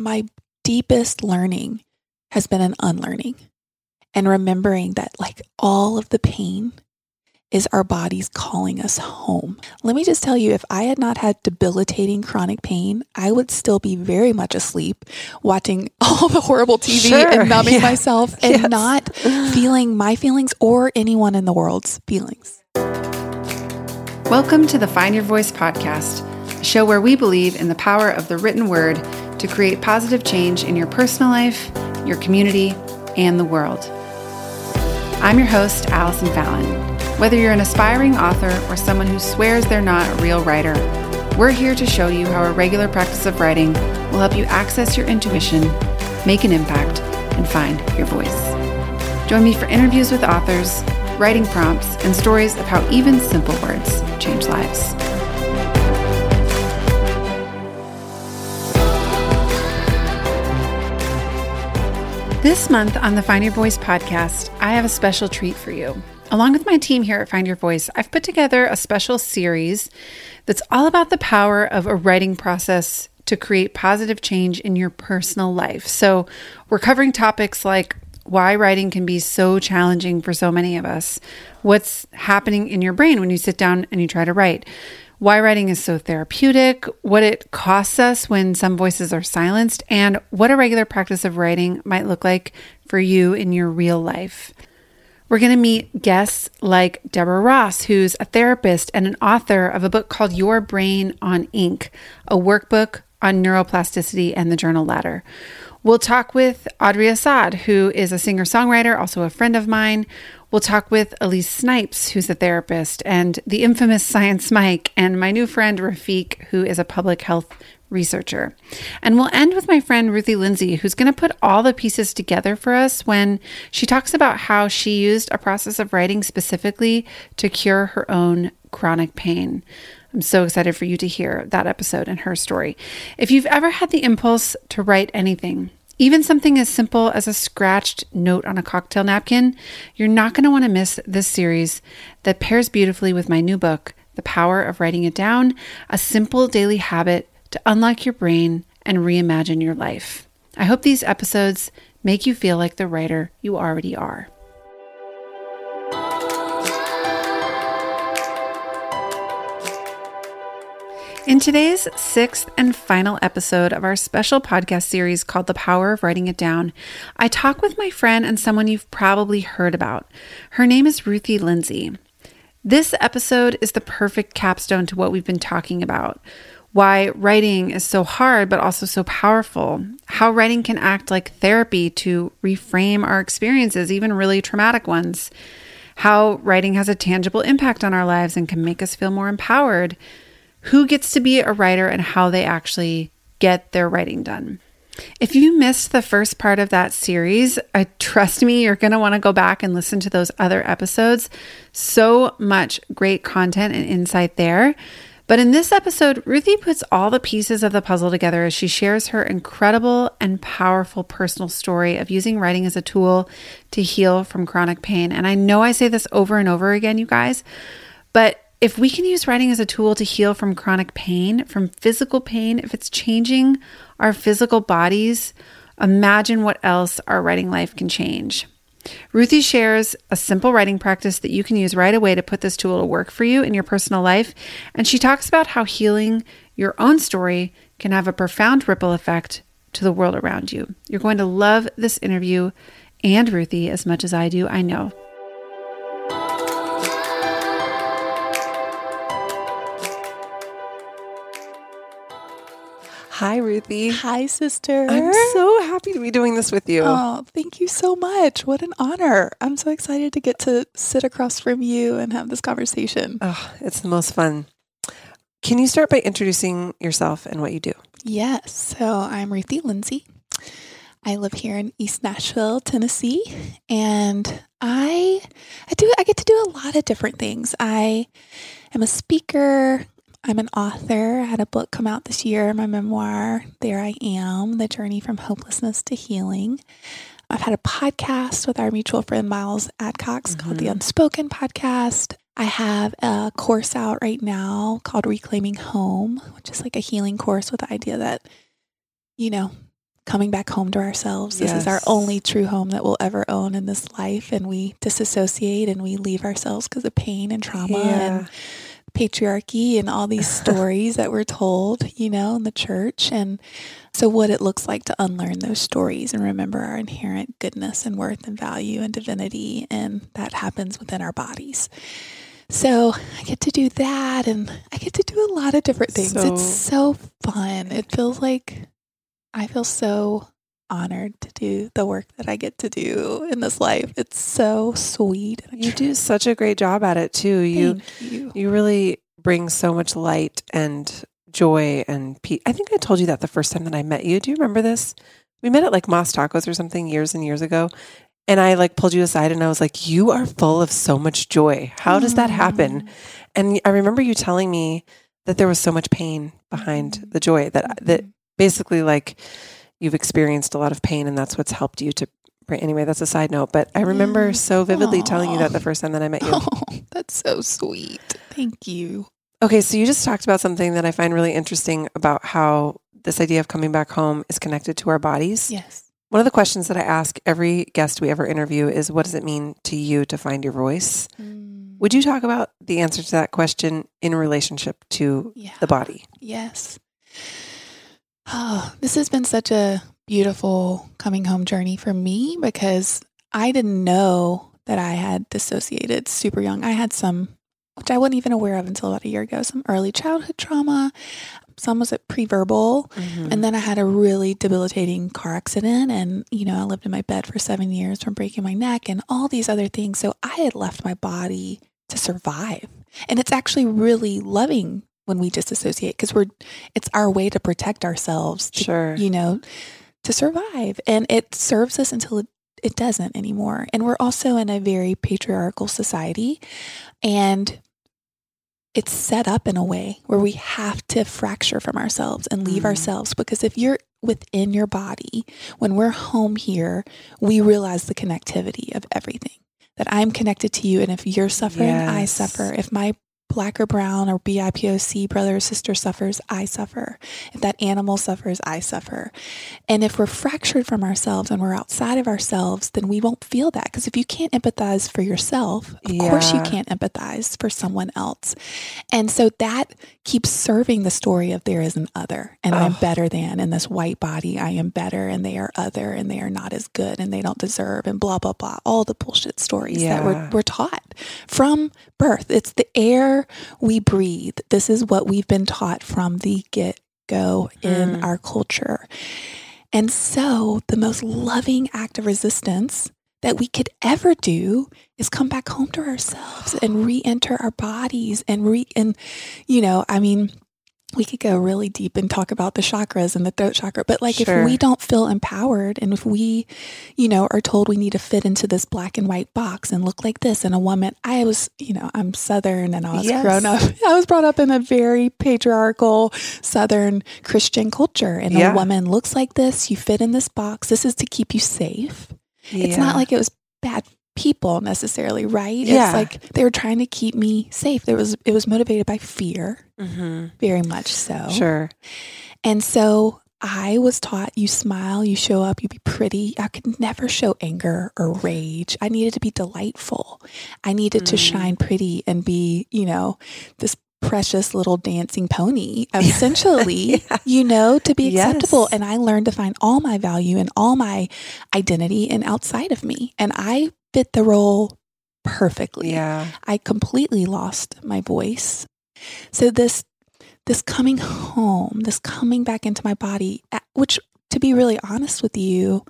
my deepest learning has been an unlearning and remembering that like all of the pain is our bodies calling us home. Let me just tell you, if I had not had debilitating chronic pain, I would still be very much asleep watching all the horrible TV Sure, and numbing yeah. myself and Yes. not feeling my feelings or anyone in the world's feelings. Welcome to the Find Your Voice podcast, a show where we believe in the power of the written word to create positive change in your personal life, your community, and the world. I'm your host, Allison Fallon. Whether you're an aspiring author or someone who swears they're not a real writer, we're here to show you how a regular practice of writing will help you access your intuition, make an impact, and find your voice. Join me for interviews with authors, writing prompts, and stories of how even simple words change lives. This month on the Find Your Voice podcast, I have a special treat for you. Along with my team here at Find Your Voice, I've put together a special series that's all about the power of a writing process to create positive change in your personal life. So, we're covering topics like why writing can be so challenging for so many of us, what's happening in your brain when you sit down and you try to write, why writing is so therapeutic, what it costs us when some voices are silenced, and what a regular practice of writing might look like for you in your real life. We're going to meet guests like Deborah Ross, who's a therapist and an author of a book called Your Brain on Ink, a workbook on neuroplasticity and the journal ladder. We'll talk with Audrey Assad, who is a singer songwriter, also a friend of mine. We'll talk with Elise Snipes, who's a therapist, and the infamous Science Mike, and my new friend Rafiq, who is a public health researcher. And we'll end with my friend Ruthie Lindsay, who's going to put all the pieces together for us when she talks about how she used a process of writing specifically to cure her own chronic pain. I'm so excited for you to hear that episode and her story. If you've ever had the impulse to write anything, even something as simple as a scratched note on a cocktail napkin, you're not going to want to miss this series that pairs beautifully with my new book, The Power of Writing It Down, a simple daily habit to unlock your brain and reimagine your life. I hope these episodes make you feel like the writer you already are. In today's sixth and final episode of our special podcast series called The Power of Writing It Down, I talk with my friend and someone you've probably heard about. Her name is Ruthie Lindsay. This episode is the perfect capstone to what we've been talking about. Why writing is so hard, but also so powerful. How writing can act like therapy to reframe our experiences, even really traumatic ones. How writing has a tangible impact on our lives and can make us feel more empowered who gets to be a writer and how they actually get their writing done. If you missed the first part of that series, I trust me, you're going to want to go back and listen to those other episodes. So much great content and insight there. But in this episode, Ruthie puts all the pieces of the puzzle together as she shares her incredible and powerful personal story of using writing as a tool to heal from chronic pain. And I know I say this over and over again, you guys, but if we can use writing as a tool to heal from chronic pain, from physical pain, if it's changing our physical bodies, imagine what else our writing life can change. Ruthie shares a simple writing practice that you can use right away to put this tool to work for you in your personal life. And she talks about how healing your own story can have a profound ripple effect to the world around you. You're going to love this interview and Ruthie as much as I do, I know. Hi, Ruthie. Hi, sister. I'm so happy to be doing this with you. Oh, thank you so much. What an honor. I'm so excited to get to sit across from you and have this conversation. Oh, it's the most fun. Can you start by introducing yourself and what you do? Yes. So I'm Ruthie Lindsay. I live here in East Nashville, Tennessee, and I I do I get to do a lot of different things. I am a speaker. I'm an author. I had a book come out this year, my memoir, There I Am, The Journey from Hopelessness to Healing. I've had a podcast with our mutual friend Miles Adcox called the mm-hmm. Unspoken Podcast. I have a course out right now called Reclaiming Home, which is like a healing course with the idea that, you know, coming back home to ourselves. This is our only true home that we'll ever own in this life. And we disassociate and we leave ourselves because of pain and trauma and patriarchy and all these stories that we're told, you know, in the church. And so, what it looks like to unlearn those stories and remember our inherent goodness and worth and value and divinity. And that happens within our bodies. So, I get to do that and I get to do a lot of different things. So- it's so fun. It feels like I feel so honored to do the work that I get to do in this life. It's so sweet. You do such a great job at it too. You you. you really bring so much light and joy and peace. I think I told you that the first time that I met you. Do you remember this? We met at like Mas Tacos or something years and years ago. And I like pulled you aside and I was like, You are full of so much joy. How does that happen? And I remember you telling me that there was so much pain behind Mhm. the joy that that basically like you've experienced a lot of pain and that's what's helped you to anyway, that's a side note. But I remember Yeah. so vividly telling you that the first time that I met you. Oh, that's so sweet. Thank you. Okay, so you just talked about something that I find really interesting about how this idea of coming back home is connected to our bodies. Yes. One of the questions that I ask every guest we ever interview is what does it mean to you to find your voice? Mm. Would you talk about the answer to that question in relationship to yeah. the body? Yes. Oh, this has been such a beautiful coming home journey for me because I didn't know that I had dissociated super young. I had some, which I wasn't even aware of until about a year ago, some early childhood trauma. Some was at pre-verbal. Mm-hmm. And then I had a really debilitating car accident. And, you know, I lived in my bed for seven years from breaking my neck and all these other things. So I had left my body to survive. And it's actually really loving when we disassociate because we're, it's our way to protect ourselves, to, sure. you know, to survive. And it serves us until it, it doesn't anymore. And we're also in a very patriarchal society. And it's set up in a way where we have to fracture from ourselves and leave Mm. ourselves because if you're within your body, when we're home here, we realize the connectivity of everything. That I'm connected to you, and if you're suffering, I suffer. If my black or brown or BIPOC brother or sister suffers, I suffer. If that animal suffers, I suffer. And if we're fractured from ourselves and we're outside of ourselves, then we won't feel that. Because if you can't empathize for yourself, of course you can't empathize for someone else. And so that keeps serving the story of there is an other and I'm Oh. better than in this white body. I am better and they are other and they are not as good and they don't deserve and blah, blah, blah. All the bullshit stories that Yeah. we're, we're taught from birth. It's the air we breathe. This is what we've been taught from the get go in Mm. our culture. And so the most loving act of resistance that we could ever do is come back home to ourselves and re-enter our bodies and re and you know, I mean, we could go really deep and talk about the chakras and the throat chakra, but like Sure. if we don't feel empowered and if we, you know, are told we need to fit into this black and white box and look like this and a woman, I was, you know, I'm Southern and I was Yes. grown up, I was brought up in a very patriarchal Southern Christian culture and Yeah. a woman looks like this, you fit in this box. This is to keep you safe. It's not like it was bad people necessarily, right? Yeah. It's like they were trying to keep me safe. There was it was motivated by fear, Mhm. very much so. Sure. And so I was taught you smile, you show up, you be pretty. I could never show anger or rage. I needed to be delightful. I needed to Mm. shine pretty and be, you know, this precious little dancing pony, essentially, Yeah. you know, to be Yes. acceptable. And I learned to find all my value and all my identity and outside of me. And I fit the role perfectly. Yeah. I completely lost my voice. So this this coming home, this coming back into my body, which to be really honest with you,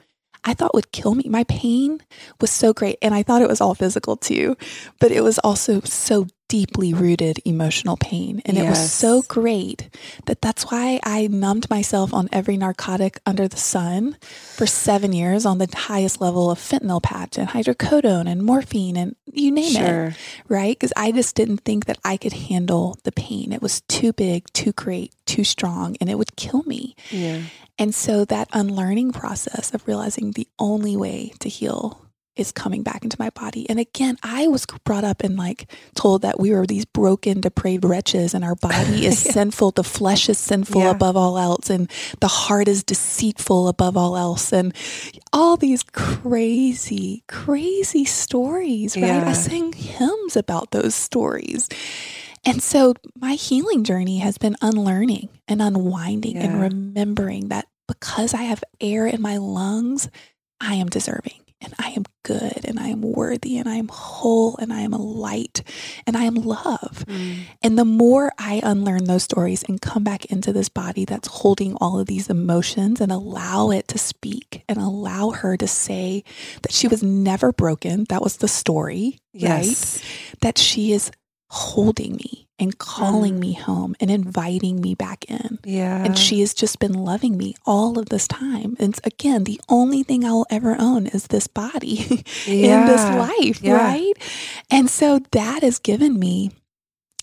I thought would kill me. My pain was so great and I thought it was all physical too, but it was also so deeply rooted emotional pain and it was so great that that's why I numbed myself on every narcotic under the sun for 7 years on the highest level of fentanyl patch and hydrocodone and morphine and you name it right? Because I just didn't think that I could handle the pain. It was too big, too great, too strong, and it would kill me. Yeah. And so that unlearning process of realizing the only way to heal is coming back into my body. And again, I was brought up and like told that we were these broken, depraved wretches and our body is yeah. sinful. The flesh is sinful yeah. above all else. And the heart is deceitful above all else. And all these crazy, crazy stories, right? Yeah. I sang hymns about those stories. And so my healing journey has been unlearning and unwinding and remembering that because I have air in my lungs, I am deserving and I am good and I am worthy and I am whole and I am a light and I am love. Mm. And the more I unlearn those stories and come back into this body that's holding all of these emotions and allow it to speak and allow her to say that she was never broken, that was the story, yes. right? That she is holding me and calling mm. me home and inviting me back in. Yeah. And she has just been loving me all of this time. And again, the only thing I will ever own is this body yeah. in this life, yeah. right? And so that has given me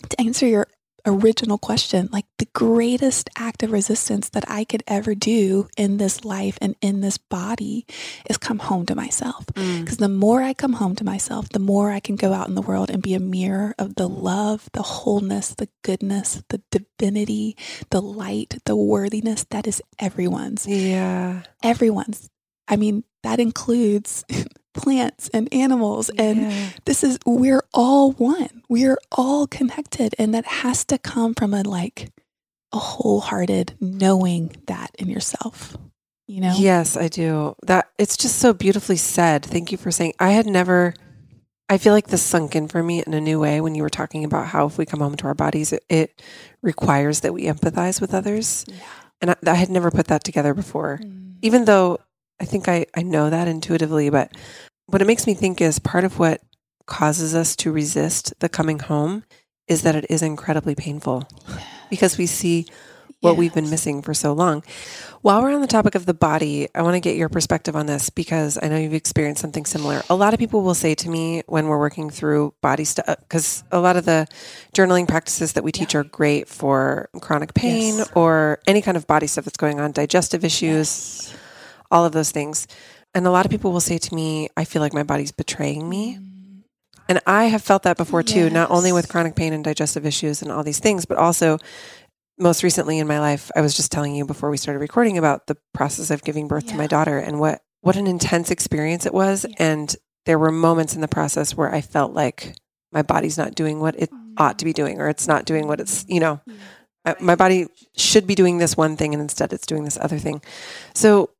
to answer your original question, like the greatest act of resistance that I could ever do in this life and in this body is come home to myself. Because mm. the more I come home to myself, the more I can go out in the world and be a mirror of the love, the wholeness, the goodness, the divinity, the light, the worthiness that is everyone's. Yeah. Everyone's. I mean, that includes plants and animals. And yeah. this is, we're all one. We're all connected. And that has to come from a like, a wholehearted knowing that in yourself. You know? Yes, I do. That it's just so beautifully said. Thank you for saying. I had never I feel like this sunk in for me in a new way when you were talking about how if we come home to our bodies, it, it requires that we empathize with others. Yeah. And I, I, had never put that together before, mm. even though I think I, I know that intuitively, but what it makes me think is part of what causes us to resist the coming home is that it is incredibly painful because we see what yes. we've been missing for so long. While we're on the topic of the body, I want to get your perspective on this because I know you've experienced something similar. A lot of people will say to me when we're working through body stuff, because uh, a lot of the journaling practices that we teach yeah. are great for chronic pain yes. or any kind of body stuff that's going on, digestive issues, all of those things. And a lot of people will say to me, I feel like my body's betraying me. Mm. And I have felt that before too, yes. not only with chronic pain and digestive issues and all these things, but also most recently in my life, I was just telling you before we started recording about the process of giving birth yeah. to my daughter and what what an intense experience it was and there were moments in the process where I felt like my body's not doing what it oh, ought to be doing or it's not doing what it's, you know, my body should be doing this one thing and instead it's doing this other thing. So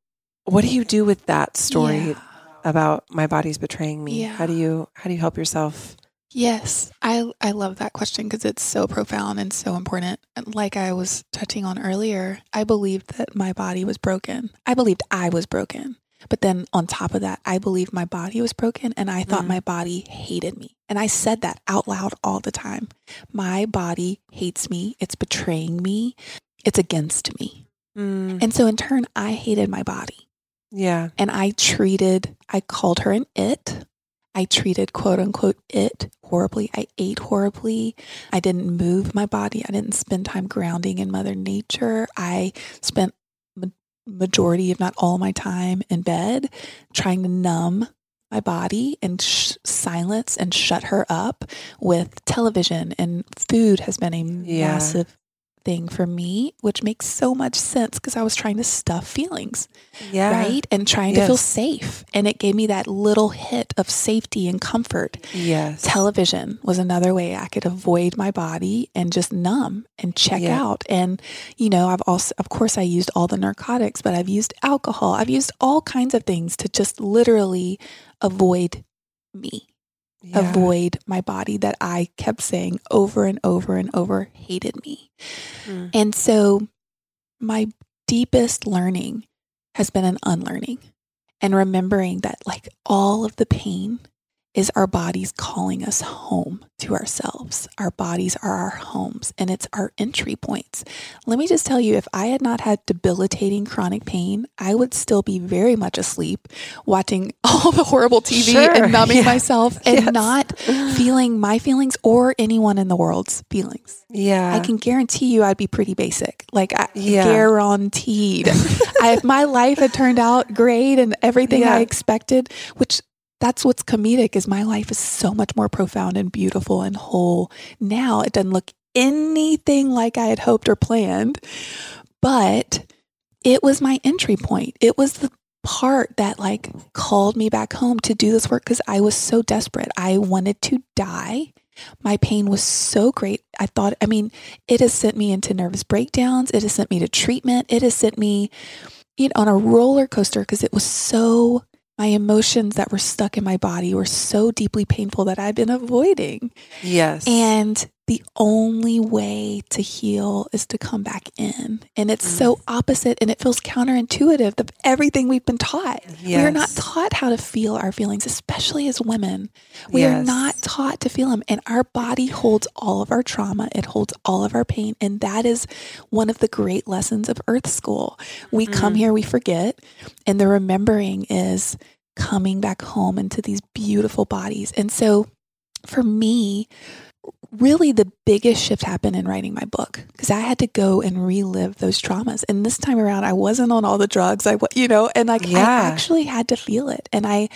what do you do with that story yeah. about my body's betraying me? Yeah. How do you how do you help yourself? Yes, I I love that question because it's so profound and so important. Like I was touching on earlier, I believed that my body was broken. I believed I was broken. But then on top of that, I believed my body was broken and I thought mm. my body hated me. And I said that out loud all the time. My body hates me. It's betraying me. It's against me. Mm. And so in turn, I hated my body. Yeah. And I treated, I called her an it. I treated quote unquote it horribly. I ate horribly. I didn't move my body. I didn't spend time grounding in Mother Nature. I spent majority, if not all my time in bed trying to numb my body and sh- silence and shut her up with television and food has been a yeah. massive thing for me, which makes so much sense because I was trying to stuff feelings. Yeah. Right. And trying yes. to feel safe. And it gave me that little hit of safety and comfort. Yes. Television was another way I could avoid my body and just numb and check yeah. out. And, you know, I've also, of course, I used all the narcotics, but I've used alcohol. I've used all kinds of things to just literally avoid me yeah. avoid my body that I kept saying over and over and over hated me. Mm. And so my deepest learning has been an unlearning and remembering that like all of the pain is our bodies calling us home to ourselves. Our bodies are our homes and it's our entry points. Let me just tell you if I had not had debilitating chronic pain, I would still be very much asleep watching all the horrible TV sure. and numbing yeah. myself and yes. not feeling my feelings or anyone in the world's feelings. Yeah. I can guarantee you I'd be pretty basic. Like I yeah. guaranteed. I, if my life had turned out great and everything yeah. I expected, which that's what's comedic is my life is so much more profound and beautiful and whole now it doesn't look anything like i had hoped or planned but it was my entry point it was the part that like called me back home to do this work because i was so desperate i wanted to die my pain was so great. I thought, I mean, it has sent me into nervous breakdowns. It has sent me to treatment. It has sent me you know, on a roller coaster because it was so my emotions that were stuck in my body were so deeply painful that I've been avoiding. Yes. And the only way to heal is to come back in. And it's mm. so opposite and it feels counterintuitive of everything we've been taught. Yes. We are not taught how to feel our feelings, especially as women. We yes. are not taught to feel them. And our body holds all of our trauma, it holds all of our pain. And that is one of the great lessons of Earth School. We mm. come here, we forget. And the remembering is coming back home into these beautiful bodies. And so for me, really the biggest shift happened in writing my book because I had to go and relive those traumas. And this time around, I wasn't on all the drugs. I, you know, and like yeah. I actually had to feel it. And I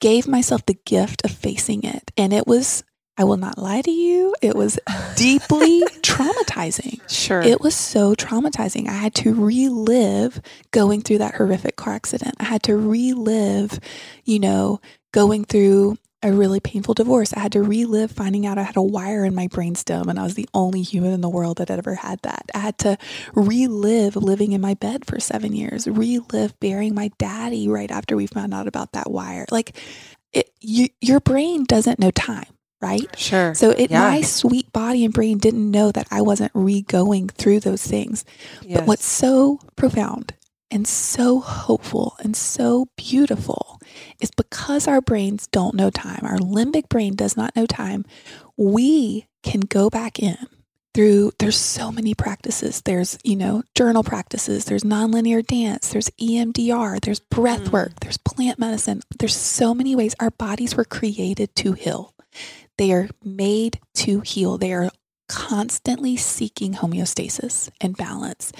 gave myself the gift of facing it. And it was, I will not lie to you, it was deeply traumatizing. Sure. It was so traumatizing. I had to relive going through that horrific car accident. I had to relive, you know, going through a really painful divorce. I had to relive finding out I had a wire in my brainstem and I was the only human in the world that had ever had that. I had to relive living in my bed for seven years, relive burying my daddy right after we found out about that wire. Like, it, you, your brain doesn't know time right? Sure. So it, yeah. my sweet body and brain didn't know that I wasn't re-going through those things. Yes. But what's so profound and so hopeful and so beautiful is because our brains don't know time, our limbic brain does not know time, we can go back in through there's so many practices. There's you know journal practices there's nonlinear dance there's emdr there's breath mm. work there's plant medicine. There's so many ways. Our bodies were created to heal. They are made to heal. They are constantly seeking homeostasis and balance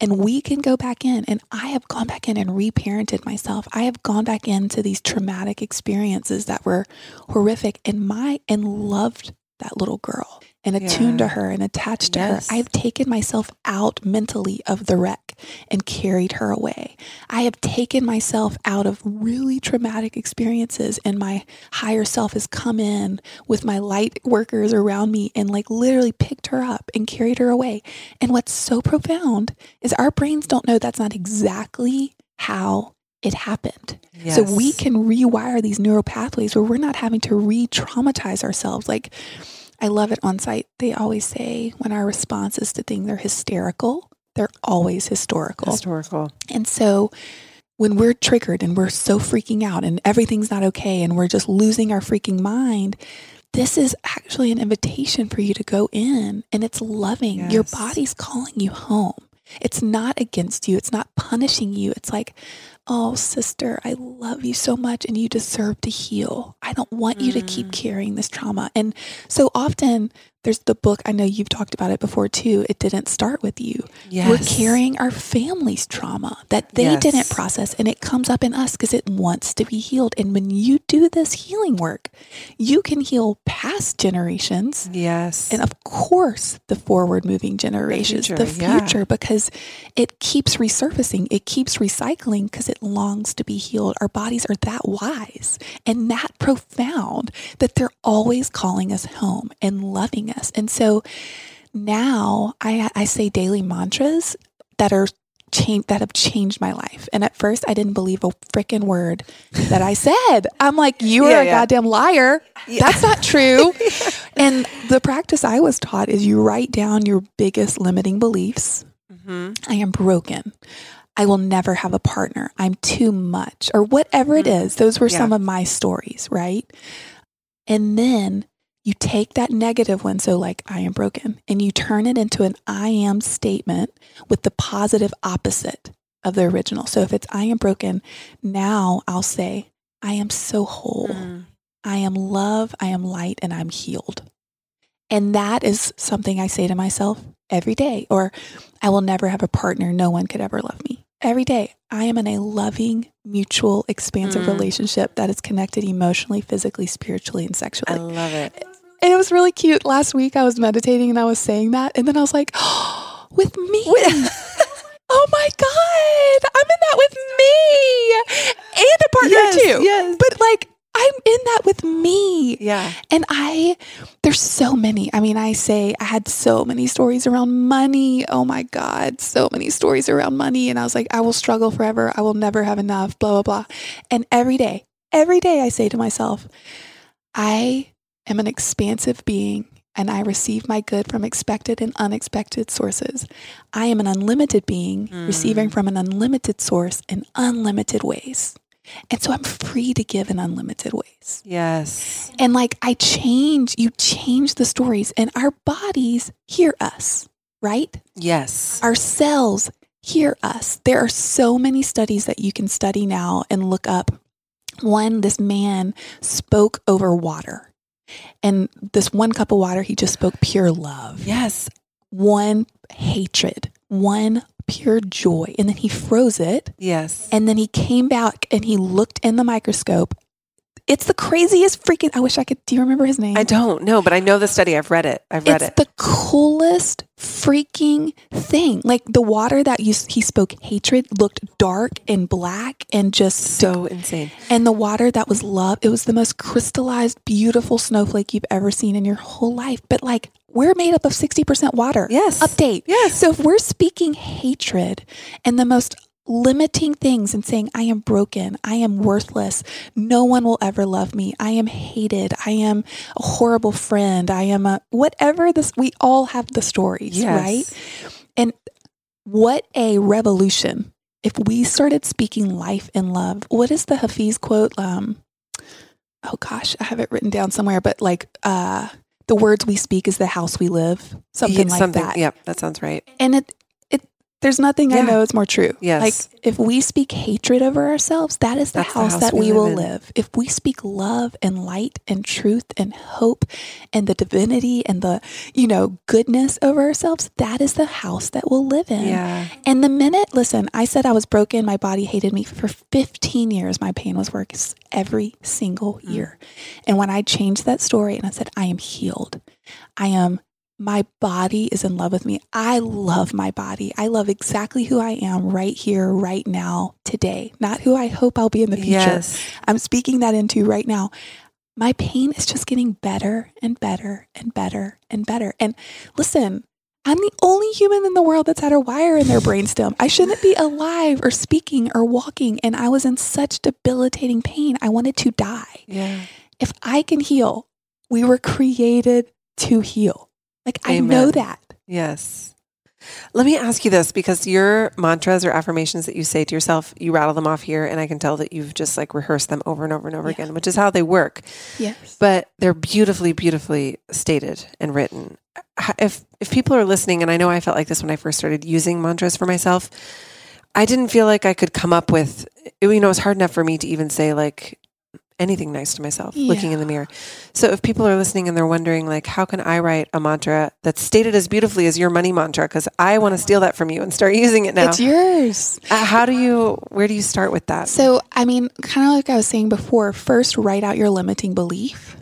and we can go back in. And I have gone back in and reparented myself. I have gone back into these traumatic experiences that were horrific and my and loved that little girl and attuned yeah. to her and attached to yes. her. I've taken myself out mentally of the wreck and carried her away. I have taken myself out of really traumatic experiences and my higher self has come in with my light workers around me and like literally picked her up and carried her away. And what's so profound is our brains don't know that's not exactly how it happened. Yes. So we can rewire these neural pathways where we're not having to re traumatize ourselves. Like, I love it Onsite. They always say when our responses to things are hysterical, they're always historical. Historical. And so when we're triggered and we're so freaking out and everything's not okay and we're just losing our freaking mind, this is actually an invitation for you to go in and it's loving. Yes. Your body's calling you home. It's not against you. It's not punishing you. It's like, oh, sister, I love you so much and you deserve to heal. I don't want mm. you to keep mm. carrying this trauma. And so often there's the book, I know you've talked about it before too. It didn't start with you. Yes. We're carrying our family's trauma that they yes. didn't process, and it comes up in us because it wants to be healed. And when you do this healing work, you can heal past generations. Yes. And of course, the forward moving generations, the future, the future yeah. because it keeps resurfacing, it keeps recycling because it longs to be healed. Our bodies are that wise and that profound that they're always calling us home and loving us. And so now I, I say daily mantras that are change that have changed my life. And at first I didn't believe a freaking word that I said. I'm like, you are yeah, a yeah. goddamn liar. Yeah. That's not true. and the practice I was taught is you write down your biggest limiting beliefs. Mm-hmm. I am broken. I will never have a partner. I'm too much, or whatever mm-hmm. it is. Those were some of my stories, right? And then you take that negative one, so like I am broken, and you turn it into an I am statement with the positive opposite of the original. So if it's I am broken, now I'll say, I am so whole. Mm. I am love, I am light, and I'm healed. And that is something I say to myself every day. Or I will never have a partner. No one could ever love me. every day, I am in a loving, mutual, expansive Mm. relationship that is connected emotionally, physically, spiritually, and sexually. I love it. And it was really cute. Last week I was meditating and I was saying that. And then I was like, oh, with me. oh my God. I'm in that with me and a partner Yes, too. yes. But like, I'm in that with me. Yeah. And I, there's so many. I mean, I say I had so many stories around money. Oh my God, so many stories around money. And I was like, I will struggle forever. I will never have enough, blah, blah, blah. And every day, every day I say to myself, I am an expansive being and I receive my good from expected and unexpected sources. I am an unlimited being receiving Mm. from an unlimited source in unlimited ways. And so I'm free to give in unlimited ways. Yes. And like I change, you change the stories, and our bodies hear us, right? Yes. Our cells hear us. There are so many studies that you can study now and look up. One, this man spoke over water. And this one cup of water, he just spoke pure love, Yes. one hatred, one pure joy. And then he froze it. Yes. And then he came back and he looked in the microscope. It's the craziest freaking. I wish I could. Do you remember his name? I don't know, but I know the study. I've read it. I've read it's it. It's the coolest freaking thing. Like the water that you, he spoke hatred looked dark and black and just so insane. and the water that was love, it was the most crystallized, beautiful snowflake you've ever seen in your whole life. But like we're made up of 60% water. Yes. Update. Yes. So if we're speaking hatred and the most limiting things and saying, I am broken, I am worthless, no one will ever love me, I am hated, I am a horrible friend, I am a whatever this, we all have the stories, Yes. right? And what a revolution if we started speaking life and love. What is the Hafiz quote? Um, oh gosh, I have it written down somewhere, but like, uh, the words we speak is the house we live, something Yeah, like that. Yep, that sounds right. And it, there's nothing I know is more true. Yes. Like if we speak hatred over ourselves, that is the, That's the house, house that we we, will live in. live. If we speak love and light and truth and hope and the divinity and the, you know, goodness over ourselves, that is the house that we'll live in. Yeah. And the minute, listen, I said I was broken, my body hated me for 15 years. My pain was worse every single Mm. year. And when I changed that story and I said, I am healed, I am, my body is in love with me. I love my body. I love exactly who I am right here, right now, today, not who I hope I'll be in the future. Yes. I'm speaking that into right now. My pain is just getting better and better and better and better. And listen, I'm the only human in the world that's had a wire in their brainstem. I shouldn't be alive or speaking or walking. And I was in such debilitating pain. I wanted to die. Yeah. If I can heal, we were created to heal. Like, I know that. Yes. Let me ask you this because your mantras or affirmations that you say to yourself, you rattle them off here, and I can tell that you've just like rehearsed them over and over and over Yeah. again, which is how they work. Yes. But they're beautifully, beautifully stated and written. If if people are listening, and I know I felt like this when I first started using mantras for myself, I didn't feel like I could come up with. You know, it's hard enough for me to even say like anything nice to myself looking in the mirror. So if people are listening and they're wondering like how can I write a mantra that's stated as beautifully as your money mantra cuz I want to steal that from you and start using it now. It's yours. Uh, how do you where do you start with that? So, I mean, kind of like I was saying before, first write out your limiting belief.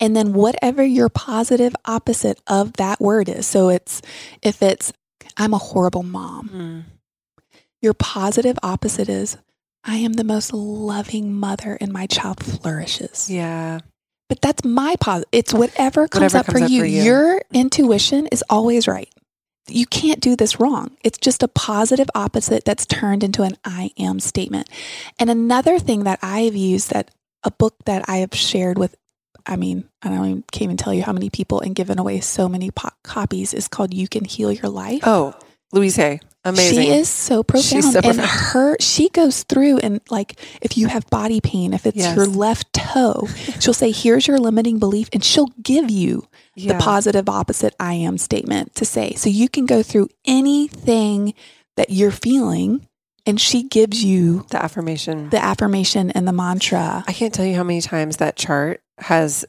And then whatever your positive opposite of that word is. So it's if it's I'm a horrible mom. Mm. Your positive opposite is I am the most loving mother and my child flourishes. Yeah. But that's my positive. It's whatever comes Whatever up, comes for, up you. for you. Your intuition is always right. You can't do this wrong. It's just a positive opposite that's turned into an I am statement. And another thing that I have used that a book that I have shared with, I mean, I don't even, can't even tell you how many people and given away so many po- copies is called You Can Heal Your Life. Oh, Louise Hay. Amazing. She is so profound. So and profound. her, she goes through and like, if you have body pain, if it's Yes. your left toe, she'll say, here's your limiting belief. And she'll give you yeah. the positive opposite I am statement to say. So you can go through anything that you're feeling and she gives you the affirmation. the affirmation and the mantra. I can't tell you how many times that chart has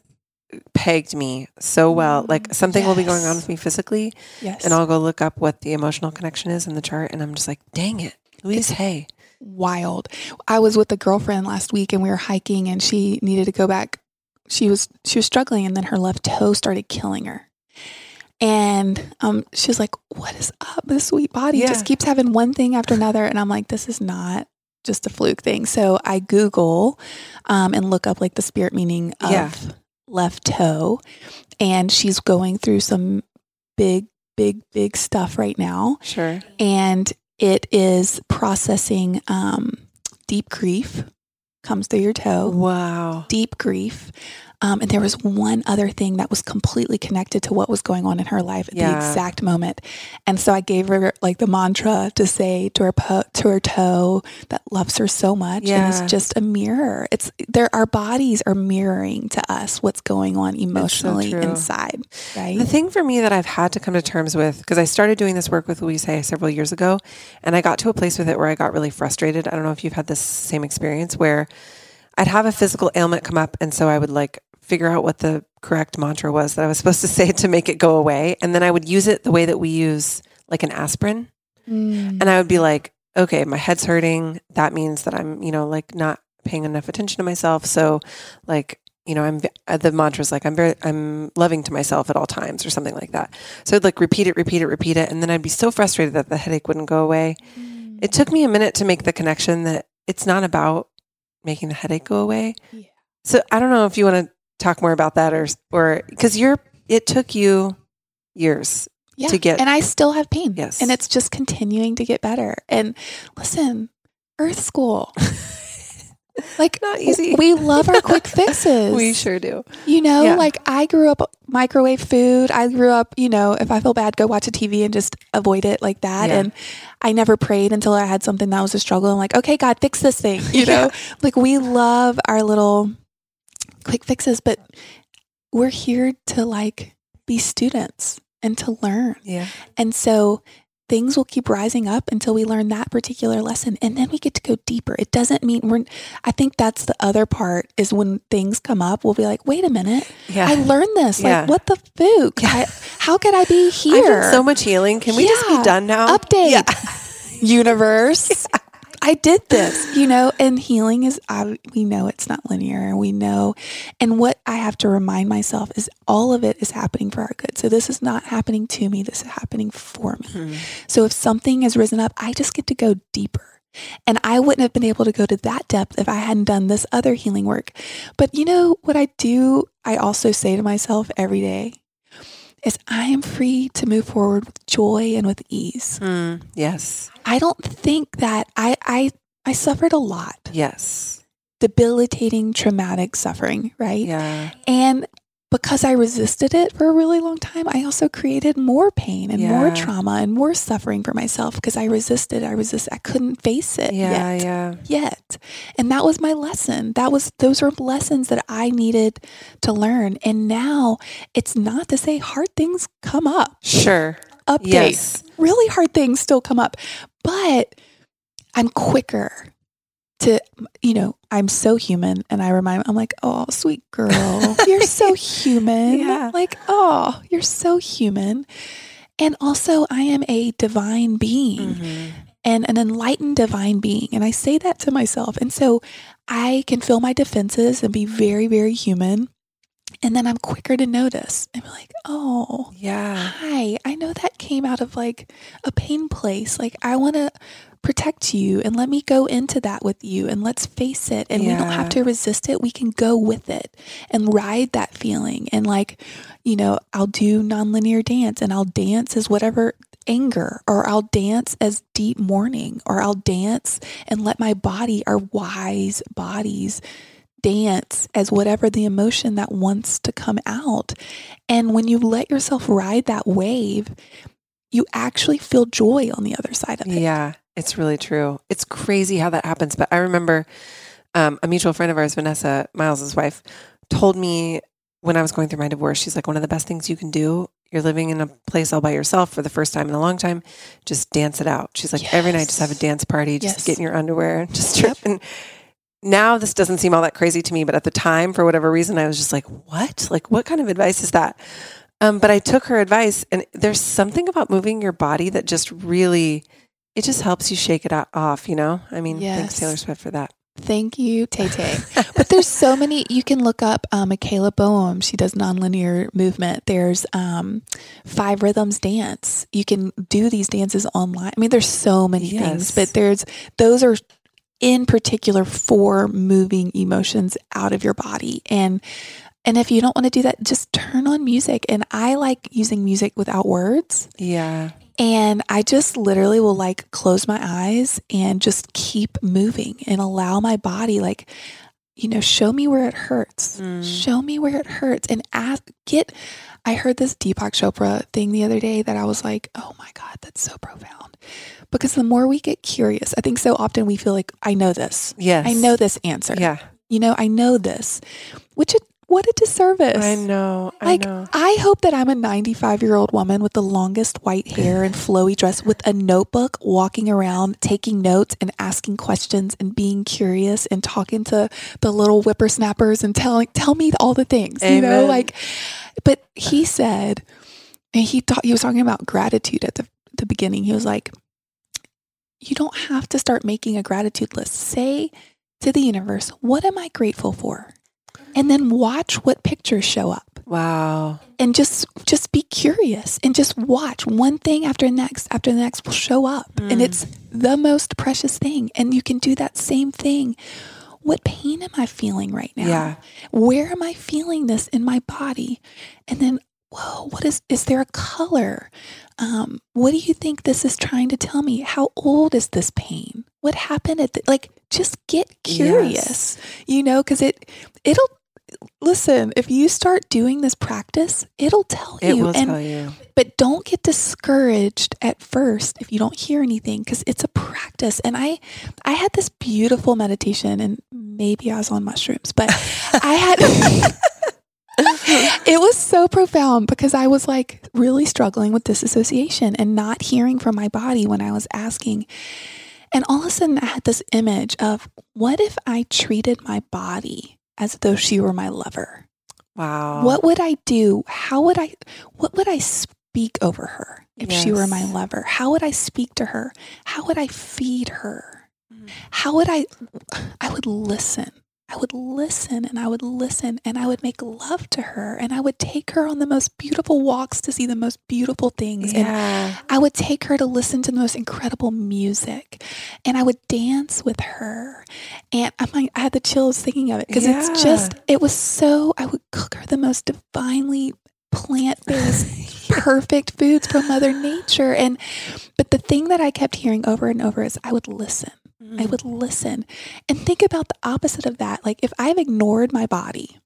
pegged me so well. Like something will be going on with me physically, Yes. and I'll go look up what the emotional connection is in the chart, and I'm just like, dang it. Louise Hay. wild. I was with a girlfriend last week and we were hiking and she needed to go back. She was she was struggling and then her left toe started killing her. And um she was like, What is up? This sweet body Yeah. just keeps having one thing after another. And I'm like, this is not just a fluke thing. So I Google um and look up like the spirit meaning of Yeah. Left toe. And she's going through some big, big, big stuff right now Sure. and it is processing um, deep grief comes through your toe Wow. deep grief um, and there was one other thing that was completely connected to what was going on in her life at the exact moment and so i gave her like the mantra to say to her po- to her toe that loves her so much and Yeah. it's just a mirror it's there our bodies are mirroring to us what's going on emotionally true. inside right The thing for me that I've had to come to terms with, because I started doing this work with Louise Hay several years ago, and I got to a place with it where I got really frustrated. I don't know if you've had this same experience where I'd have a physical ailment come up, and so I would like figure out what the correct mantra was that I was supposed to say to make it go away. And then I would use it the way that we use like an aspirin. Mm. And I would be like, okay, my head's hurting. That means that I'm, you know, like not paying enough attention to myself. So, like, you know, I'm uh, the mantra's like I'm very I'm loving to myself at all times or something like that. So I'd like repeat it, repeat it, repeat it, and then I'd be so frustrated that the headache wouldn't go away. It took me a minute to make the connection that it's not about making the headache go away. Yeah. So I don't know if you want to talk more about that or or because you're it took you years yeah. to get and I still have pain. Yes. And it's just continuing to get better. And listen, Earth School. like Not easy. We love our quick fixes. we sure do. You know, Yeah. like I grew up microwave food. I grew up, you know, if I feel bad, go watch a TV and just avoid it like that. Yeah. And I never prayed until I had something that was a struggle. I'm like, okay, God, fix this thing. You know, like we love our little quick fixes, but we're here to like be students and to learn. Yeah. And so things will keep rising up until we learn that particular lesson and then we get to go deeper. It doesn't mean we're I think that's the other part is when things come up, we'll be like, wait a minute, Yeah. I learned this. Yeah. Like what the fook? Yeah. I, how could I be here? so much healing. Can we just be done now? Update. Yeah. Universe. I did this, you know, and healing is, I, we know it's not linear we know. And what I have to remind myself is all of it is happening for our good. So this is not happening to me, this is happening for me. Mhm. So if something has risen up, I just get to go deeper. And I wouldn't have been able to go to that depth if I hadn't done this other healing work. But you know what I do? I also say to myself every day is I am free to move forward with joy and with ease. Mm, yes. I don't think that I I I suffered a lot. Yes. Debilitating traumatic suffering, right? Yeah. And because I resisted it for a really long time, I also created more pain and more trauma and more suffering for myself because I resisted. I resist. I couldn't face it Yeah. yet. Yeah. Yet. And that was my lesson. That was those were lessons that I needed to learn. And now it's not to say hard things come up. Sure. Update. Yes. Really hard things still come up. But I'm quicker to you know, I'm so human and I remind I'm like, oh sweet girl, you're so human. Yeah. Like, oh, you're so human. And also I am a divine being Mhm. and an enlightened divine being. And I say that to myself. And so I can feel my defenses and be very, very human. And then I'm quicker to notice. I'm like, oh, Yeah. hi. I know that came out of like a pain place. Like, I want to protect you and let me go into that with you and let's face it. And we don't have to resist it. We can go with it and ride that feeling. And like, you know, I'll do nonlinear dance and I'll dance as whatever anger or I'll dance as deep mourning or I'll dance and let my body, our wise bodies, dance as whatever the emotion that wants to come out. And when you let yourself ride that wave, you actually feel joy on the other side of it. Yeah. It's really true. It's crazy how that happens. But I remember um, a mutual friend of ours, Vanessa Miles's wife, told me when I was going through my divorce, she's like, one of the best things you can do. You're living in a place all by yourself for the first time in a long time. Just dance it out. She's like, every night, just have a dance party. Just Yes. get in your underwear. and Just Yep. trip. And now this doesn't seem all that crazy to me, but at the time, for whatever reason, I was just like, what? Like, what kind of advice is that? Um, but I took her advice, and there's something about moving your body that just really it just helps you shake it off, you know? I mean, Yes. thanks Taylor Swift for that. Thank you, Tay Tay. but there's so many. You can look up um, Michaela Boehm. She does nonlinear movement. There's um, Five Rhythms Dance. You can do these dances online. I mean, there's so many Yes. things, but there's those are in particular for moving emotions out of your body and. And if you don't want to do that, just turn on music. And I like using music without words. Yeah. And I just literally will like close my eyes and just keep moving and allow my body, like, you know, show me where it hurts. Mm. Show me where it hurts. And ask, get, I heard this Deepak Chopra thing the other day that I was like, oh my God, that's so profound. Because the more we get curious, I think so often we feel like, I know this. Yes. I know this answer. Yeah. You know, I know this, which, it, what a disservice. I know. I Like, know. I hope that I'm a 95 year old woman with the longest white hair and flowy dress with a notebook, walking around, taking notes and asking questions and being curious and talking to the little whippersnappers and telling, tell me all the things, you know, like, but he said, and he thought he was talking about gratitude at the, the beginning. He was like, you don't have to start making a gratitude list. Say to the universe, what am I grateful for? And then watch what pictures show up. Wow. and just just be curious and just watch one thing after the next after the next will show up. And Mm. it's the most precious thing. And you can do that same thing. What pain am i feeling right now? Yeah. where am i feeling this in my body? And then whoa what is is there a color? Um, what do you think this is trying to tell me? How old is this pain? What happened at the, like just get curious yes. you know because it it'll listen if you start doing this practice it'll tell It you will and tell you. but don't get discouraged at first if you don't hear anything because it's a practice and i i had this beautiful meditation and maybe i was on mushrooms but i had it was so profound because i was like really struggling with disassociation and not hearing from my body when i was asking and all of a sudden i had this image of what if i treated my body as though she were my lover Wow. what would I do? How would I, what would I speak over her if she were my lover? How would I speak to her? How would I feed her? Mhm. How would I, I would listen. I would listen and I would listen and I would make love to her and I would take her on the most beautiful walks to see the most beautiful things. And Yeah. I would take her to listen to the most incredible music and I would dance with her. And I'm like, I had the chills thinking of it because Yeah. it's just, it was so, I would cook her the most divinely plant based, perfect foods from Mother Nature. And, but the thing that I kept hearing over and over is I would listen. Mm. I would listen and think about the opposite of that. Like if I've ignored my body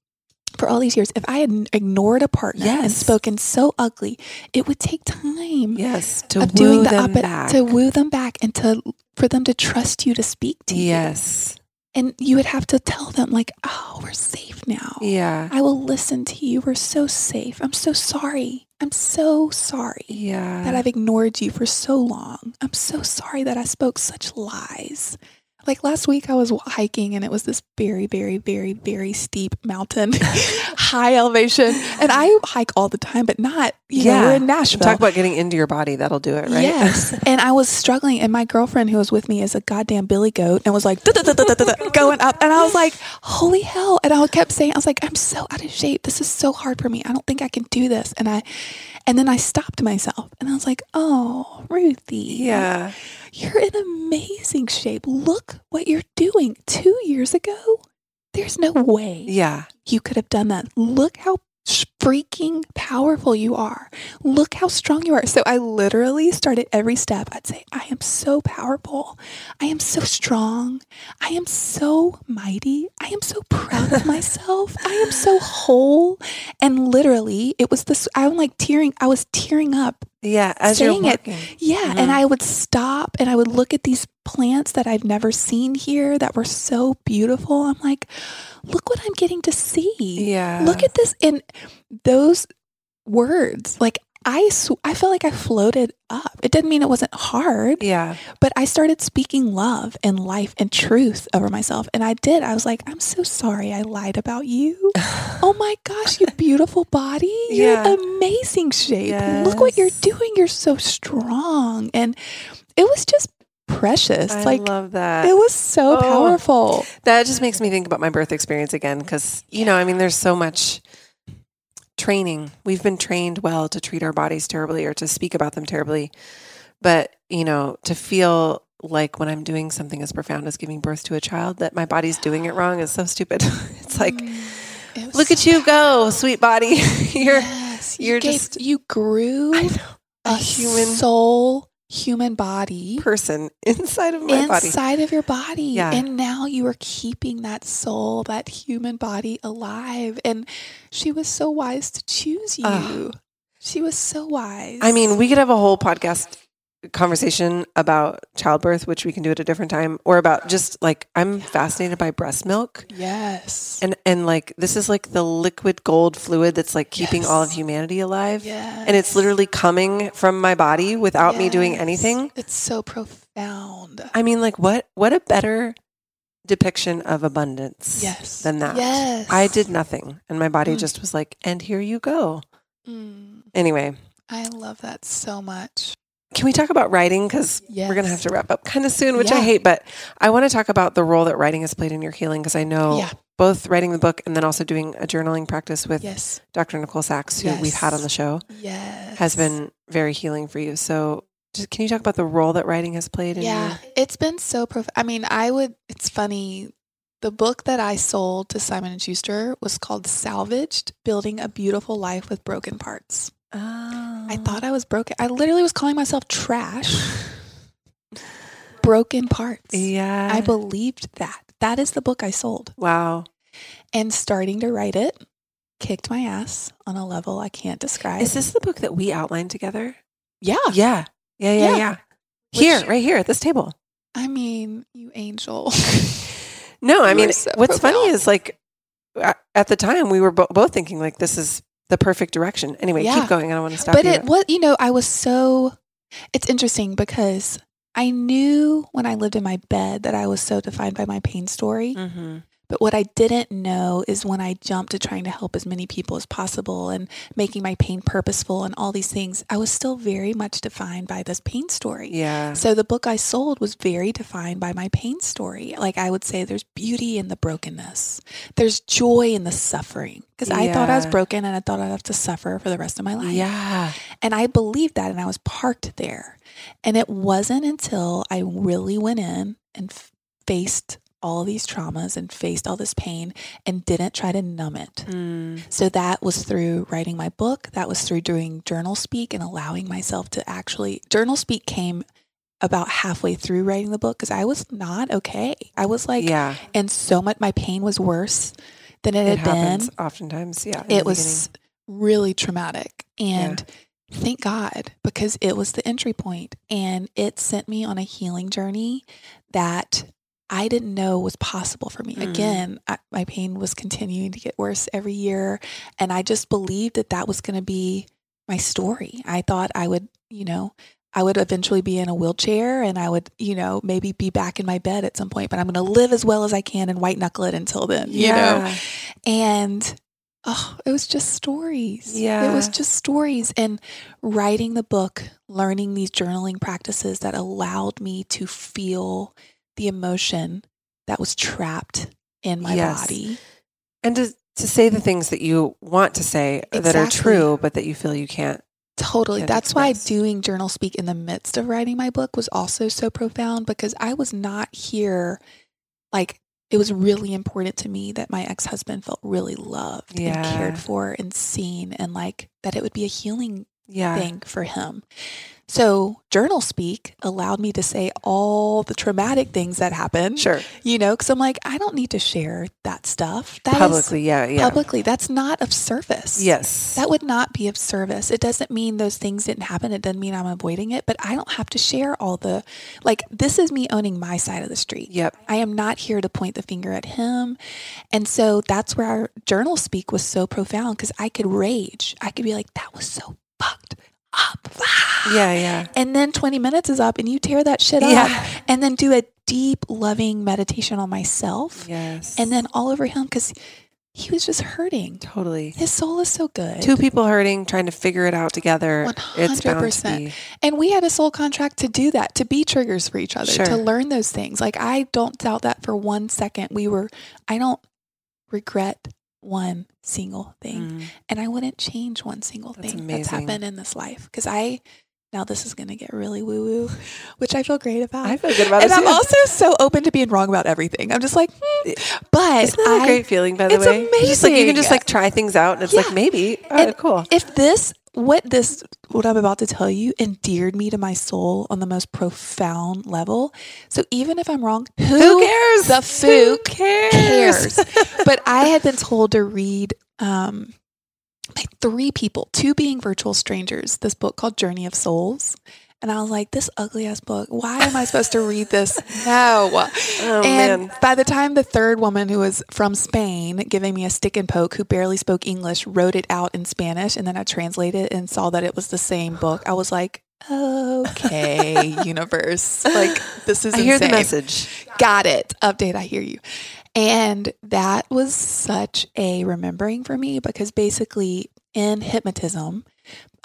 for all these years, if I had ignored a partner and spoken so ugly, it would take time Yes. To of woo doing the them opposite back. to woo them back and to for them to trust you to speak to you. yes. And you would have to tell them like, "Oh, we're safe now. Yeah. I will listen to you. We're so safe. I'm so sorry. I'm so sorry Yeah. that I've ignored you for so long. I'm so sorry that I spoke such lies." Like last week, I was hiking and it was this very, very, very, very steep mountain, high elevation. And I hike all the time, but not, you know, we're in Nashville. Talk about getting into your body. That'll do it, right? Yes. and I was struggling, and my girlfriend who was with me is a goddamn billy goat and was like going up. And I was like, holy hell. And I kept saying, I was like, I'm so out of shape. This is so hard for me. I don't think I can do this. And I, and then I stopped myself and I was like, oh, Ruthie. yeah. You're in amazing shape. Look what you're doing. Two years ago, there's no way Yeah. you could have done that. Look how freaking powerful you are. Look how strong you are. So I literally started every step. I'd say, I am so powerful. I am so strong. I am so mighty. I am so proud of myself. I am so whole. And literally, it was this, I'm like tearing, I was tearing up Yeah. As saying you're it. walking. yeah, mm-hmm. and I would stop and I would look at these plants that I've never seen here that were so beautiful. I'm like, look what I'm getting to see. Yeah. Look at this and those words. Like I sw- I felt like I floated up. It didn't mean it wasn't hard, Yeah. but I started speaking love and life and truth over myself. And I did. I was like, I'm so sorry I lied about you. oh my gosh, you beautiful body. You're amazing shape. Look what you're doing. You're so strong. And it was just precious. I like love that. it was so Oh. powerful. That just makes me think about my birth experience again because, you know, I mean, there's so much training. We've been trained well to treat our bodies terribly or to speak about them terribly. But, you know, to feel like when I'm doing something as profound as giving birth to a child that my body's doing it wrong is so stupid. it's like, mm, It look so at you go, sweet body. you're Yes, you're you gave, just- you grew a human soul, human body person inside of my body. inside of your body. Yeah. And now you are keeping that soul, that human body alive. And she was so wise to choose you. Ugh. She was so wise. I mean, we could have a whole podcast conversation about childbirth, which we can do at a different time, or about just like I'm fascinated by breast milk. yes. And and like this is like the liquid gold fluid that's like keeping all of humanity alive. yes. And it's literally coming from my body without me doing anything. It's so profound. I mean, like what what a better depiction of abundance Yes. than that. Yes. I did nothing and my body Mm. just was like, and here you go. Mm, Anyway, I love that so much. Can we talk about writing? Because we're going to have to wrap up kind of soon, which I hate. But I want to talk about the role that writing has played in your healing because I know Yeah. both writing the book and then also doing a journaling practice with Yes. Dr. Nicole Sachs, who we've had on the show, Yes. has been very healing for you. So, just, can you talk about the role that writing has played in Yeah, your it's been so prof. I mean, I would. It's funny. The book that I sold to Simon and Schuster was called "Salvaged: Building a Beautiful Life with Broken Parts." Oh. I thought I was broken. I literally was calling myself trash. broken parts. Yeah. I believed that. That is the book I sold. wow. And starting to write it kicked my ass on a level I can't describe. Is this the book that we outlined together? yeah. Yeah. Yeah. Yeah. Yeah. Yeah. Here, right here at this table. I mean, you angel. No, I mean, so what's funny is like at the time we were bo- both thinking like this is the perfect direction. Anyway, Yeah. keep going. I don't want to stop but you. it what you know i was so it's interesting because i knew when i lived in my bed that i was so defined by my pain story Mhm. But what i didn't know is when i jumped to trying to help as many people as possible and making my pain purposeful and all these things i was still very much defined by this pain story Yeah. so the book I sold was very defined by my pain story. Like I would say there's beauty in the brokenness. There's joy in the suffering. Because I thought I was broken and I thought I'd have to suffer for the rest of my life. Yeah. And I believed that and I was parked there. And it wasn't until I really went in and f- faced all these traumas and faced all this pain and didn't try to numb it. Mm. So that was through writing my book. That was through doing journal speak and allowing myself to actually journal speak came about halfway through writing the book because I was not okay. I was like, yeah. and so much, my pain was worse than it, It had been oftentimes. Yeah. it was really traumatic and thank god because it was the entry point and it sent me on a healing journey that i didn't know was possible for me Mm. again I, my pain was continuing to get worse every year and i just believed that that was going to be my story i thought i would you know I would eventually be in a wheelchair and I would, you know, maybe be back in my bed at some point, but I'm going to live as well as I can and white knuckle it until then, beginning. you know? And oh, it was just stories. Yeah. It was just stories. And writing the book, learning these journaling practices that allowed me to feel the emotion that was trapped in my Yes. body. And to, to say the things that you want to say that are true, but that you feel you can't. Totally. Can't That's why doing journal speak in the midst of writing my book was also so profound because I was not here. Like, it was really important to me that my ex husband felt really loved and cared for and seen, and like that it would be a healing Yeah. thing for him. So, journal speak allowed me to say all the traumatic things that happened, Sure. you know, because I'm like, I don't need to share that stuff. That Publicly. Yeah. Yeah. publicly, that's not of service. Yes. That would not be of service. It doesn't mean those things didn't happen. It doesn't mean I'm avoiding it, but I don't have to share all the, like, this is me owning my side of the street. yep. I am not here to point the finger at him. And so that's where our journal speak was so profound because I could rage. I could be like, that was so fucked up. Yeah. Yeah. And then 20 minutes is up and you tear that shit up and then do a deep, loving meditation on myself Yes. and then all over him because he was just hurting. Totally. His soul is so good. Two people hurting, trying to figure it out together. It's bound to 100%. be. And we had a soul contract to do that, to be triggers for each other, Sure. to learn those things. Like I don't doubt that for one second. We were I don't regret one single thing. Mm. And I wouldn't change one single That's thing that's happened in this life. Because I now this is gonna get really woo woo, which I feel great about. I feel good about and it. I'm too. also so open to being wrong about everything. I'm just like, hmm. but Isn't that great feeling, by the it's way? You Just like you can just like try things out, and it's Yeah. like maybe, oh, And cool. if this what this what I'm about to tell you endeared me to my soul on the most profound level. So even if I'm wrong, who, Who cares? The Who fook cares? cares. but I had been told to read um by three people, two being virtual strangers, this book called Journey of Souls. And I was like, this ugly ass book. Why am I supposed to read this? No. Oh and man, by the time the third woman who was from Spain giving me a stick and poke who barely spoke English wrote it out in Spanish and then I translated it and saw that it was the same book, I was like, okay, universe. Like this is I hear the message. Got it. Update, I hear you. And that was such a remembering for me because basically in hypnotism,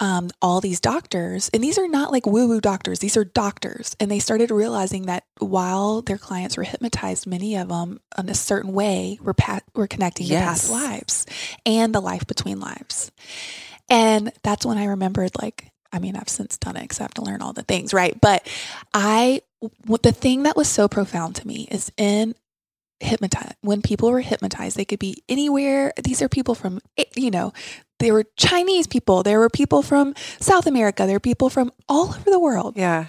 um, all these doctors, and these are not like woo woo doctors, these are doctors. And they started realizing that while their clients were hypnotized, many of them in a certain way were, pa- were connecting to past lives and the life between lives. And that's when I remembered, like, I mean, I've since done it because I have to learn all the things, right? But I, the thing that was so profound to me is in hypnotized, when people were hypnotized, they could be anywhere. These are people from, eh, you know, there were Chinese people, there were people from South America, there were people from all over the world. Yeah,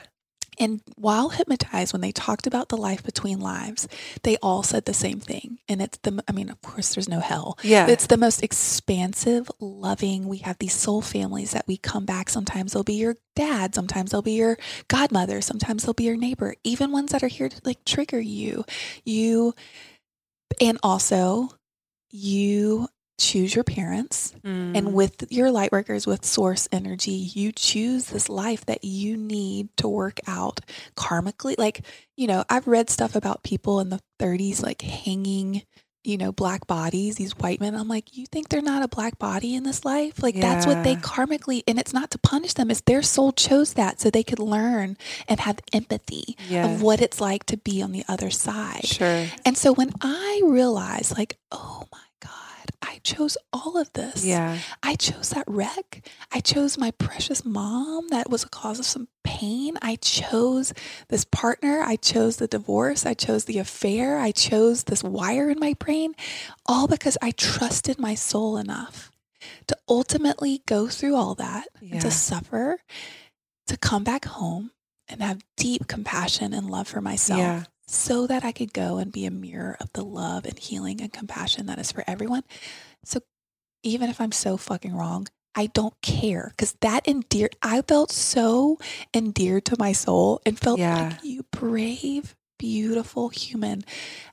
And while hypnotized, when they talked about the life between lives, they all said the same thing. And it's the, I mean, of course, there's no hell. yeah. It's the most expansive, loving. We have these soul families that we come back. Sometimes they'll be your dad. Sometimes they'll be your godmother. Sometimes they'll be your neighbor. Even ones that are here to like trigger you. You, and also you choose your parents. Mm. And with your light workers, with source energy, you choose this life that you need to work out karmically. Like, you know, I've read stuff about people in the 30s, like hanging, you know, black bodies, these white men. I'm like, you think they're not a black body in this life? Like, that's what they karmically, and it's not to punish them, it's their soul chose that so they could learn and have empathy yeah, of what it's like to be on the other side. sure. And so when I realized, like, oh my I chose all of this. Yeah, I chose that wreck. I chose my precious mom that was a cause of some pain. I chose this partner. I chose the divorce. I chose the affair. I chose this wire in my brain, all because I trusted my soul enough to ultimately go through all that Yeah. to suffer, to come back home and have deep compassion and love for myself yeah. So that I could go and be a mirror of the love and healing and compassion that is for everyone. So even if I'm so fucking wrong, I don't care because that endeared, I felt so endeared to my soul and felt Yeah. like you brave, beautiful human.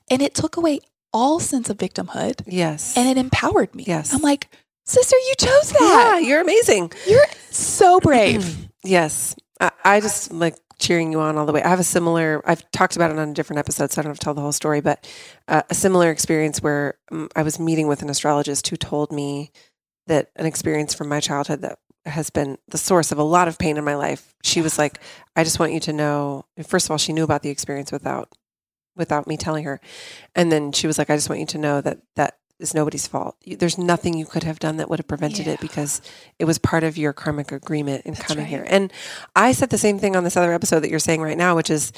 And it took away all sense of victimhood Yes. and it empowered me. Yes. I'm like, sister, you chose that. yeah, you're amazing. You're so brave. Yes. I, I just like cheering you on all the way. I have a similar, I've talked about it on a different episode, so I don't have to tell the whole story, but uh, a similar experience where um, I was meeting with an astrologist who told me that an experience from my childhood that has been the source of a lot of pain in my life. She was like, I just want you to know, first of all, she knew about the experience without without me telling her. And then she was like, I just want you to know that that is nobody's fault. You- There's nothing you could have done that would have prevented Yeah. it because it was part of your karmic agreement in That's coming right. here. And I said the same thing on this other episode that you're saying right now, which is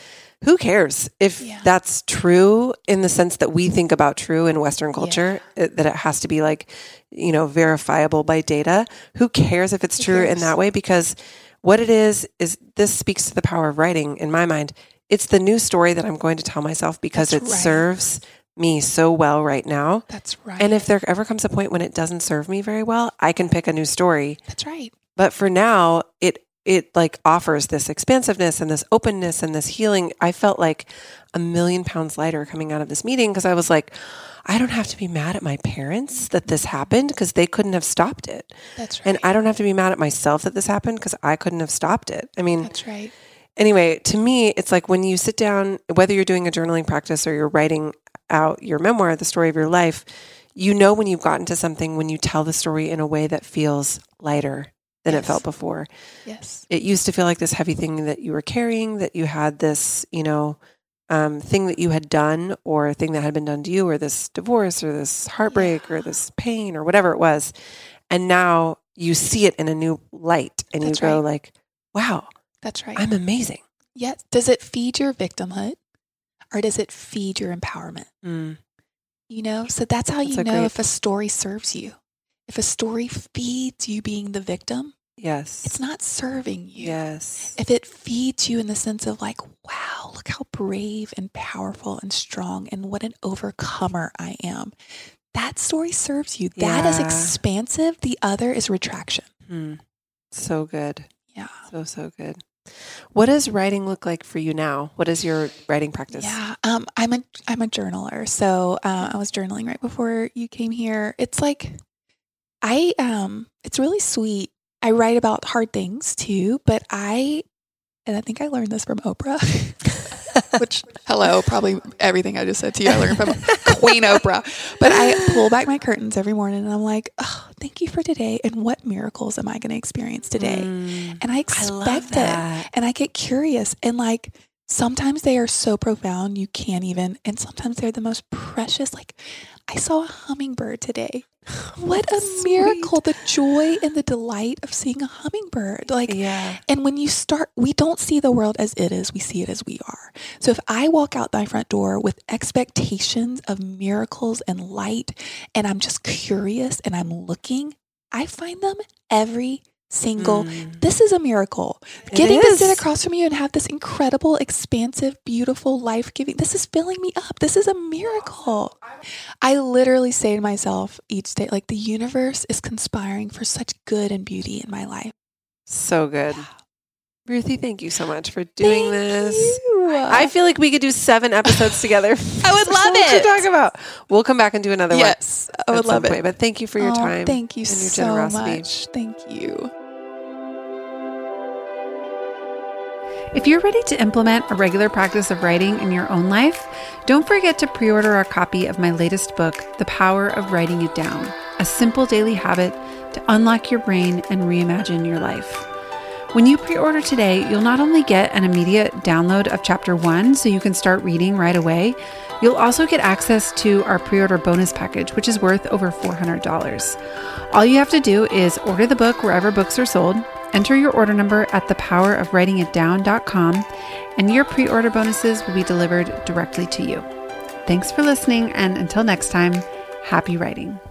who cares if Yeah. that's true in the sense that we think about true in Western culture, it- that it has to be like, you know, verifiable by data. Who cares if it's Who true in that way? Because what it is, is this speaks to the power of writing in my mind. It's the new story that I'm going to tell myself because That's it right. serves me so well right now. That's right. And if there ever comes a point when it doesn't serve me very well, I can pick a new story. that's right. But for now, it it like offers this expansiveness and this openness and this healing. I felt like a million pounds lighter coming out of this meeting because I was like, I don't have to be mad at my parents that this happened because they couldn't have stopped it. That's right. And I don't have to be mad at myself that this happened because I couldn't have stopped it. I mean, that's right. anyway, to me, it's like when you sit down, whether you're doing a journaling practice or you're writing out your memoir, the story of your life, you know when you've gotten to something when you tell the story in a way that feels lighter than Yes. it felt before. Yes. It used to feel like this heavy thing that you were carrying, that you had this, you know, um, thing that you had done or a thing that had been done to you or this divorce or this heartbreak or this pain or whatever it was. And now you see it in a new light and That's you go right. like, wow, That's right. I'm amazing. yes. Does it feed your victimhood or does it feed your empowerment? Mm. You know, so that's how you know great- if a story serves you. If a story feeds you being the victim, Yes. it's not serving you. Yes. If it feeds you in the sense of like, wow, look how brave and powerful and strong and what an overcomer I am. That story serves you. That is expansive. The other is retraction. Mm. So good. Yeah. So, so good. What does writing look like for you now? What is your writing practice? Yeah, um, I'm a I'm a journaler, so uh, I was journaling right before you came here. It's like I um, it's really sweet. I write about hard things too, but I and I think I learned this from Oprah. Which hello, probably everything I just said to you I learned from Queen Oprah. But I pull back my curtains every morning and I'm like, oh, thank you for today. And what miracles am I going to experience today? Mm. And I I expect love it and I get curious and like sometimes they are so profound you can't even and sometimes they're the most precious like I saw a hummingbird today. What a Sweet. miracle the joy and the delight of seeing a hummingbird. Like yeah. and when you start we don't see the world as it is, we see it as we are. So if I walk out my front door with expectations of miracles and light and I'm just curious and I'm looking, I find them every single Mm. this is a miracle. It Getting to sit across from you and have this incredible, expansive, beautiful, life giving, this is filling me up. This is a miracle. I literally say to myself each day, like, the universe is conspiring for such good and beauty in my life. So good. Ruthie, thank you so much for doing Thank this. you. I feel like we could do seven episodes together. I would There's so love much to it. talk about. We'll come back and do another one. yes, I would love it. point. But thank you for your Oh, time. Thank you and your so generosity. much. Thank you. If you're ready to implement a regular practice of writing in your own life, don't forget to pre order a copy of my latest book, The Power of Writing It Down A Simple Daily Habit to Unlock Your Brain and Reimagine Your Life. When you pre order today, you'll not only get an immediate download of chapter one so you can start reading right away, you'll also get access to our pre order bonus package, which is worth over $400. All you have to do is order the book wherever books are sold, enter your order number at thepowerofwritingitdown.com, and your pre order bonuses will be delivered directly to you. Thanks for listening, and until next time, happy writing.